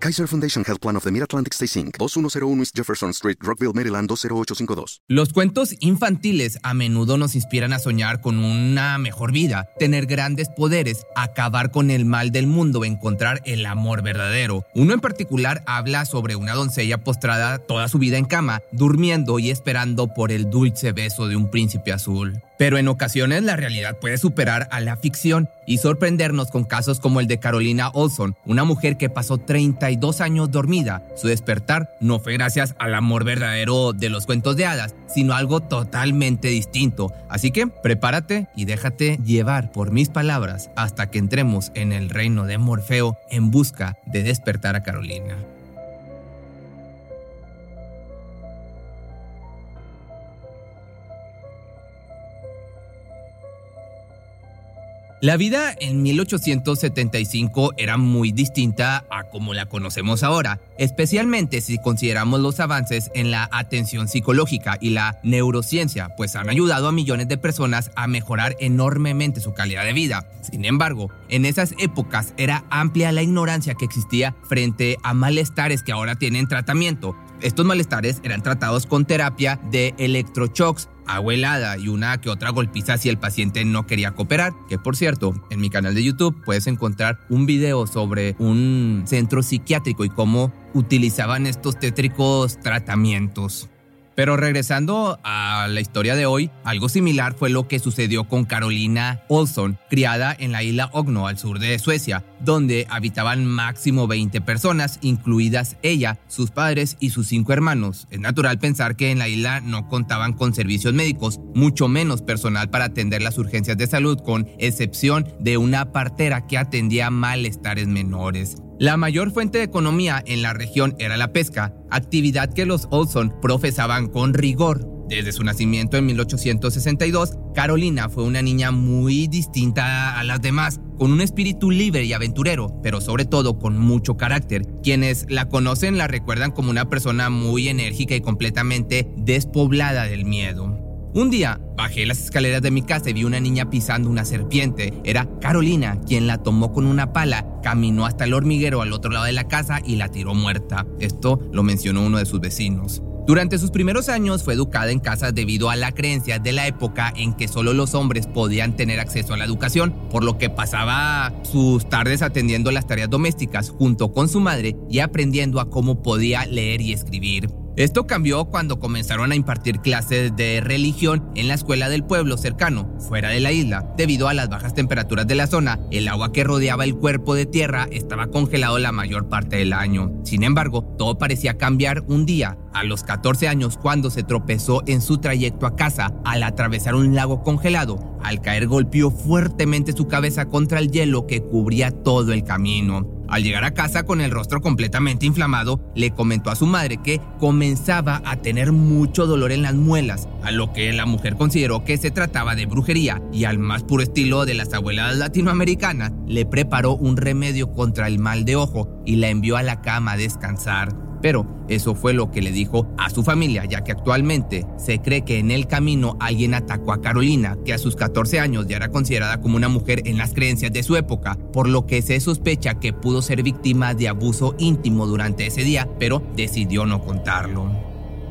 Kaiser Foundation Health Plan of the Mid-Atlantic Stay Inc., 2101 East Jefferson Street, Rockville, Maryland 20852. Los cuentos infantiles a menudo nos inspiran a soñar con una mejor vida, tener grandes poderes, acabar con el mal del mundo, encontrar el amor verdadero. Uno en particular habla sobre una doncella postrada toda su vida en cama, durmiendo y esperando por el dulce beso de un príncipe azul. Pero en ocasiones la realidad puede superar a la ficción y sorprendernos con casos como el de Carolina Olson, una mujer que pasó 32 años dormida. Su despertar no fue gracias al amor verdadero de los cuentos de hadas, sino algo totalmente distinto. Así que prepárate y déjate llevar por mis palabras hasta que entremos en el reino de Morfeo en busca de despertar a Carolina. La vida en 1875 era muy distinta a como la conocemos ahora, especialmente si consideramos los avances en la atención psicológica y la neurociencia, pues han ayudado a millones de personas a mejorar enormemente su calidad de vida. Sin embargo, en esas épocas era amplia la ignorancia que existía frente a malestares que ahora tienen tratamiento. Estos malestares eran tratados con terapia de electroshocks agua helada y una que otra golpiza si el paciente no quería cooperar. Que por cierto, en mi canal de YouTube puedes encontrar un video sobre un centro psiquiátrico y cómo utilizaban estos tétricos tratamientos. Pero regresando a la historia de hoy, algo similar fue lo que sucedió con Carolina Olson, criada en la isla Ogno al sur de Suecia, donde habitaban máximo 20 personas, incluidas ella, sus padres y sus cinco hermanos. Es natural pensar que en la isla no contaban con servicios médicos, mucho menos personal para atender las urgencias de salud, con excepción de una partera que atendía malestares menores. La mayor fuente de economía en la región era la pesca, actividad que los Olson profesaban con rigor. Desde su nacimiento en 1862, Carolina fue una niña muy distinta a las demás, con un espíritu libre y aventurero, pero sobre todo con mucho carácter. Quienes la conocen la recuerdan como una persona muy enérgica y completamente despoblada del miedo. Un día bajé las escaleras de mi casa y vi una niña pisando una serpiente. Era Carolina, quien la tomó con una pala, caminó hasta el hormiguero al otro lado de la casa y la tiró muerta. Esto lo mencionó uno de sus vecinos. Durante sus primeros años fue educada en casa debido a la creencia de la época en que solo los hombres podían tener acceso a la educación, por lo que pasaba sus tardes atendiendo las tareas domésticas junto con su madre y aprendiendo a cómo podía leer y escribir. Esto cambió cuando comenzaron a impartir clases de religión en la escuela del pueblo cercano, fuera de la isla. Debido a las bajas temperaturas de la zona, el agua que rodeaba el cuerpo de tierra estaba congelado la mayor parte del año. Sin embargo, todo parecía cambiar un día, a los 14 años, cuando se tropezó en su trayecto a casa al atravesar un lago congelado. Al caer golpeó fuertemente su cabeza contra el hielo que cubría todo el camino. Al llegar a casa con el rostro completamente inflamado, le comentó a su madre que comenzaba a tener mucho dolor en las muelas, a lo que la mujer consideró que se trataba de brujería y al más puro estilo de las abuelas latinoamericanas, le preparó un remedio contra el mal de ojo y la envió a la cama a descansar. Pero eso fue lo que le dijo a su familia, ya que actualmente se cree que en el camino alguien atacó a Carolina, que a sus 14 años ya era considerada como una mujer en las creencias de su época, por lo que se sospecha que pudo ser víctima de abuso íntimo durante ese día, pero decidió no contarlo.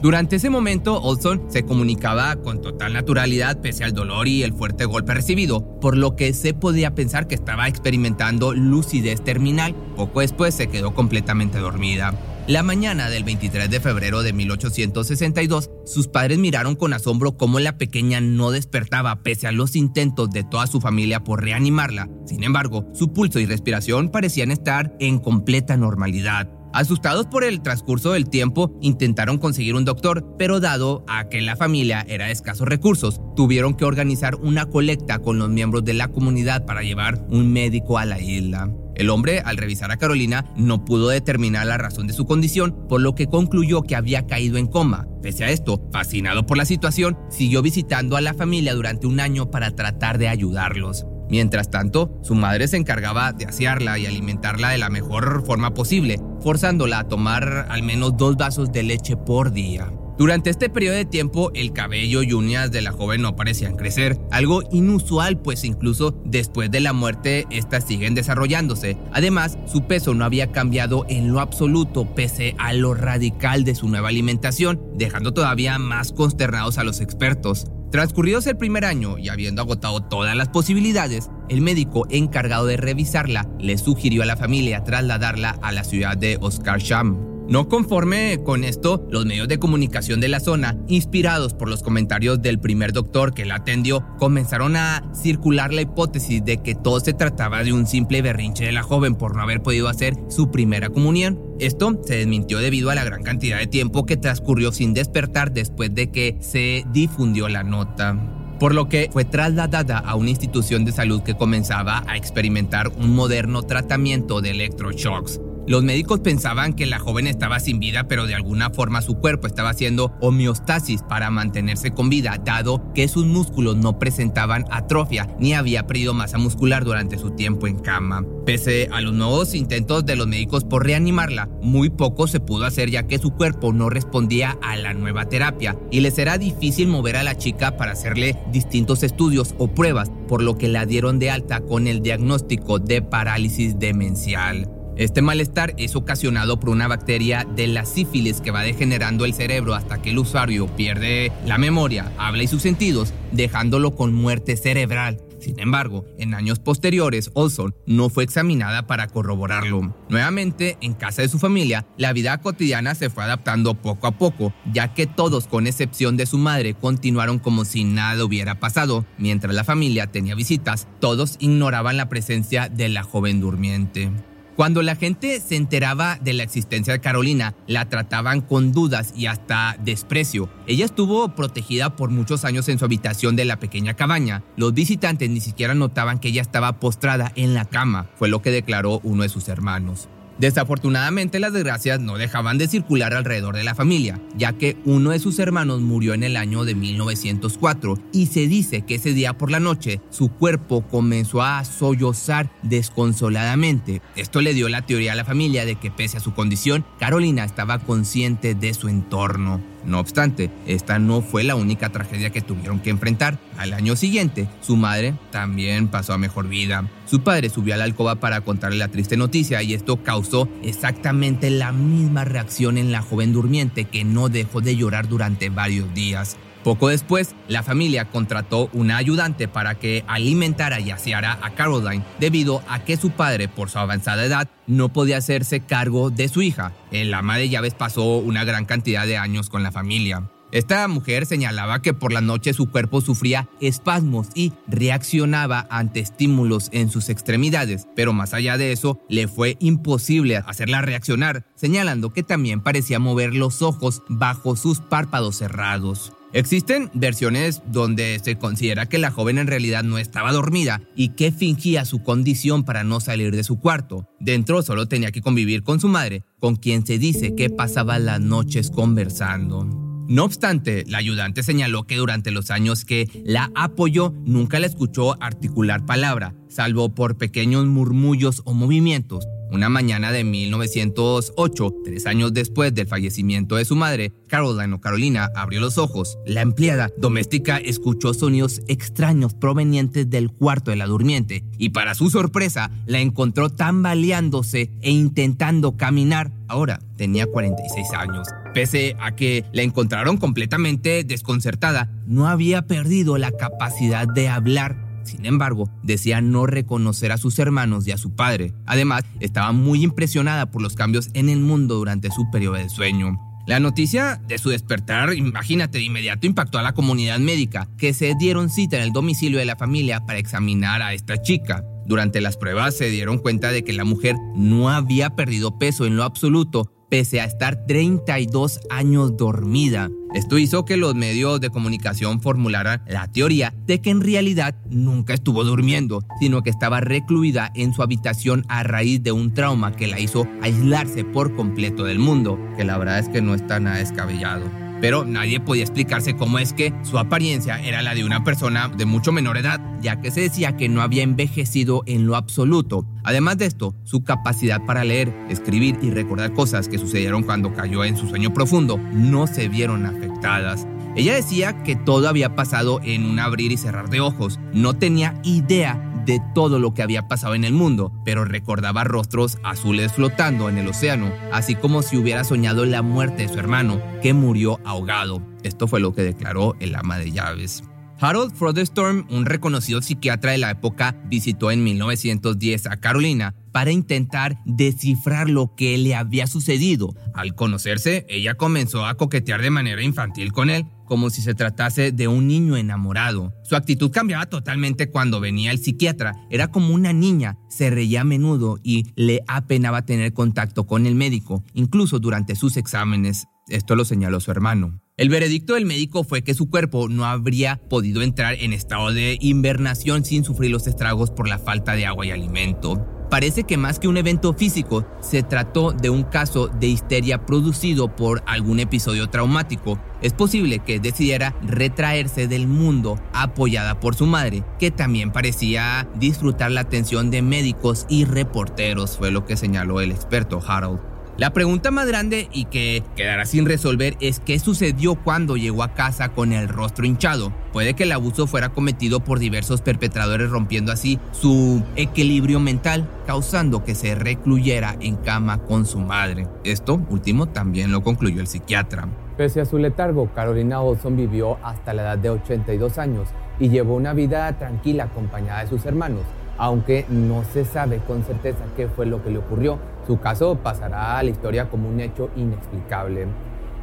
Durante ese momento, Olson se comunicaba con total naturalidad pese al dolor y el fuerte golpe recibido, por lo que se podía pensar que estaba experimentando lucidez terminal. Poco después se quedó completamente dormida. La mañana del 23 de febrero de 1862, sus padres miraron con asombro cómo la pequeña no despertaba pese a los intentos de toda su familia por reanimarla. Sin embargo, su pulso y respiración parecían estar en completa normalidad. Asustados por el transcurso del tiempo, intentaron conseguir un doctor, pero dado a que la familia era de escasos recursos, tuvieron que organizar una colecta con los miembros de la comunidad para llevar un médico a la isla. El hombre, al revisar a Carolina, no pudo determinar la razón de su condición, por lo que concluyó que había caído en coma. Pese a esto, fascinado por la situación, siguió visitando a la familia durante un año para tratar de ayudarlos. Mientras tanto, su madre se encargaba de asearla y alimentarla de la mejor forma posible, forzándola a tomar al menos dos vasos de leche por día. Durante este periodo de tiempo, el cabello y uñas de la joven no parecían crecer, algo inusual pues incluso después de la muerte estas siguen desarrollándose. Además, su peso no había cambiado en lo absoluto pese a lo radical de su nueva alimentación, dejando todavía más consternados a los expertos. Transcurridos el primer año y habiendo agotado todas las posibilidades, el médico encargado de revisarla le sugirió a la familia trasladarla a la ciudad de Oskarsham. No conforme con esto, los medios de comunicación de la zona, inspirados por los comentarios del primer doctor que la atendió, comenzaron a circular la hipótesis de que todo se trataba de un simple berrinche de la joven por no haber podido hacer su primera comunión. Esto se desmintió debido a la gran cantidad de tiempo que transcurrió sin despertar después de que se difundió la nota por lo que fue trasladada a una institución de salud que comenzaba a experimentar un moderno tratamiento de electroshocks. Los médicos pensaban que la joven estaba sin vida, pero de alguna forma su cuerpo estaba haciendo homeostasis para mantenerse con vida, dado que sus músculos no presentaban atrofia ni había perdido masa muscular durante su tiempo en cama. Pese a los nuevos intentos de los médicos por reanimarla, muy poco se pudo hacer ya que su cuerpo no respondía a la nueva terapia y les era difícil mover a la chica para hacerle distintos estudios o pruebas, por lo que la dieron de alta con el diagnóstico de parálisis demencial. Este malestar es ocasionado por una bacteria de la sífilis que va degenerando el cerebro hasta que el usuario pierde la memoria, habla y sus sentidos, dejándolo con muerte cerebral. Sin embargo, en años posteriores, Olson no fue examinada para corroborarlo. Nuevamente, en casa de su familia, la vida cotidiana se fue adaptando poco a poco, ya que todos, con excepción de su madre, continuaron como si nada hubiera pasado. Mientras la familia tenía visitas, todos ignoraban la presencia de la joven durmiente. Cuando la gente se enteraba de la existencia de Carolina, la trataban con dudas y hasta desprecio. Ella estuvo protegida por muchos años en su habitación de la pequeña cabaña. Los visitantes ni siquiera notaban que ella estaba postrada en la cama, fue lo que declaró uno de sus hermanos. Desafortunadamente las desgracias no dejaban de circular alrededor de la familia, ya que uno de sus hermanos murió en el año de 1904 y se dice que ese día por la noche su cuerpo comenzó a sollozar desconsoladamente. Esto le dio la teoría a la familia de que pese a su condición, Carolina estaba consciente de su entorno. No obstante, esta no fue la única tragedia que tuvieron que enfrentar. Al año siguiente, su madre también pasó a mejor vida. Su padre subió a la alcoba para contarle la triste noticia y esto causó exactamente la misma reacción en la joven durmiente que no dejó de llorar durante varios días. Poco después, la familia contrató una ayudante para que alimentara y aseara a Caroline, debido a que su padre, por su avanzada edad, no podía hacerse cargo de su hija. El ama de llaves pasó una gran cantidad de años con la familia. Esta mujer señalaba que por la noche su cuerpo sufría espasmos y reaccionaba ante estímulos en sus extremidades, pero más allá de eso, le fue imposible hacerla reaccionar, señalando que también parecía mover los ojos bajo sus párpados cerrados. Existen versiones donde se considera que la joven en realidad no estaba dormida y que fingía su condición para no salir de su cuarto. Dentro solo tenía que convivir con su madre, con quien se dice que pasaba las noches conversando. No obstante, la ayudante señaló que durante los años que la apoyó nunca la escuchó articular palabra, salvo por pequeños murmullos o movimientos. Una mañana de 1908, tres años después del fallecimiento de su madre, Caroline Carolina abrió los ojos. La empleada doméstica escuchó sonidos extraños provenientes del cuarto de la durmiente y para su sorpresa la encontró tambaleándose e intentando caminar. Ahora tenía 46 años. Pese a que la encontraron completamente desconcertada, no había perdido la capacidad de hablar sin embargo, decía no reconocer a sus hermanos y a su padre. Además, estaba muy impresionada por los cambios en el mundo durante su periodo de sueño. La noticia de su despertar, imagínate, de inmediato impactó a la comunidad médica, que se dieron cita en el domicilio de la familia para examinar a esta chica. Durante las pruebas se dieron cuenta de que la mujer no había perdido peso en lo absoluto, pese a estar 32 años dormida. Esto hizo que los medios de comunicación formularan la teoría de que en realidad nunca estuvo durmiendo, sino que estaba recluida en su habitación a raíz de un trauma que la hizo aislarse por completo del mundo, que la verdad es que no está nada descabellado pero nadie podía explicarse cómo es que su apariencia era la de una persona de mucho menor edad, ya que se decía que no había envejecido en lo absoluto. Además de esto, su capacidad para leer, escribir y recordar cosas que sucedieron cuando cayó en su sueño profundo no se vieron afectadas. Ella decía que todo había pasado en un abrir y cerrar de ojos. No tenía idea de todo lo que había pasado en el mundo, pero recordaba rostros azules flotando en el océano, así como si hubiera soñado la muerte de su hermano, que murió ahogado. Esto fue lo que declaró el ama de llaves. Harold Froderstorm, un reconocido psiquiatra de la época, visitó en 1910 a Carolina para intentar descifrar lo que le había sucedido. Al conocerse, ella comenzó a coquetear de manera infantil con él, como si se tratase de un niño enamorado. Su actitud cambiaba totalmente cuando venía el psiquiatra. Era como una niña, se reía a menudo y le apenaba tener contacto con el médico, incluso durante sus exámenes. Esto lo señaló su hermano. El veredicto del médico fue que su cuerpo no habría podido entrar en estado de invernación sin sufrir los estragos por la falta de agua y alimento. Parece que más que un evento físico, se trató de un caso de histeria producido por algún episodio traumático. Es posible que decidiera retraerse del mundo apoyada por su madre, que también parecía disfrutar la atención de médicos y reporteros, fue lo que señaló el experto Harold. La pregunta más grande y que quedará sin resolver es qué sucedió cuando llegó a casa con el rostro hinchado. Puede que el abuso fuera cometido por diversos perpetradores rompiendo así su equilibrio mental, causando que se recluyera en cama con su madre. Esto último también lo concluyó el psiquiatra. Pese a su letargo, Carolina Olson vivió hasta la edad de 82 años y llevó una vida tranquila acompañada de sus hermanos aunque no se sabe con certeza qué fue lo que le ocurrió. Su caso pasará a la historia como un hecho inexplicable.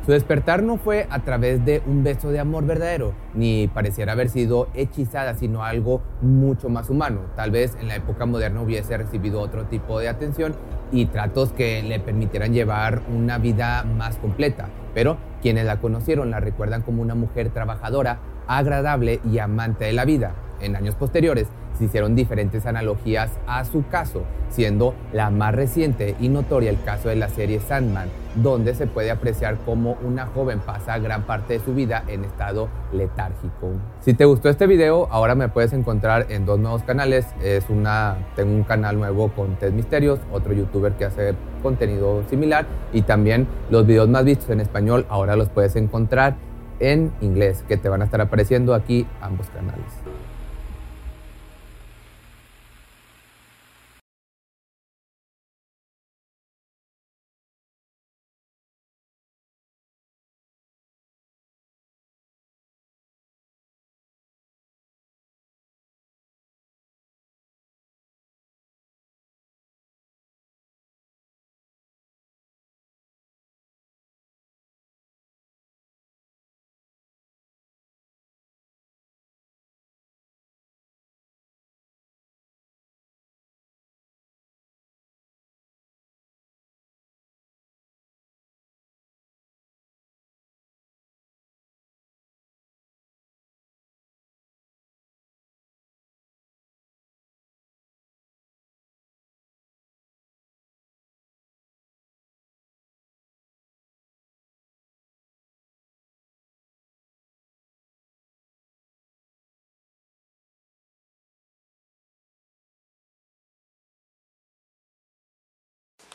Su despertar no fue a través de un beso de amor verdadero, ni pareciera haber sido hechizada, sino algo mucho más humano. Tal vez en la época moderna hubiese recibido otro tipo de atención y tratos que le permitieran llevar una vida más completa. Pero quienes la conocieron la recuerdan como una mujer trabajadora, agradable y amante de la vida. En años posteriores, se hicieron diferentes analogías a su caso, siendo la más reciente y notoria el caso de la serie Sandman, donde se puede apreciar cómo una joven pasa gran parte de su vida en estado letárgico. Si te gustó este video, ahora me puedes encontrar en dos nuevos canales. Es una, tengo un canal nuevo con Ted Misterios, otro youtuber que hace contenido similar y también los videos más vistos en español ahora los puedes encontrar en inglés, que te van a estar apareciendo aquí ambos canales.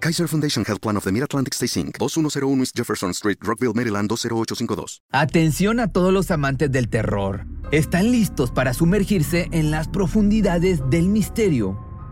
Kaiser Foundation Health Plan of the Mid-Atlantic Stay Inc., 2101 East Jefferson Street, Rockville, Maryland 20852. Atención a todos los amantes del terror. ¿Están listos para sumergirse en las profundidades del misterio?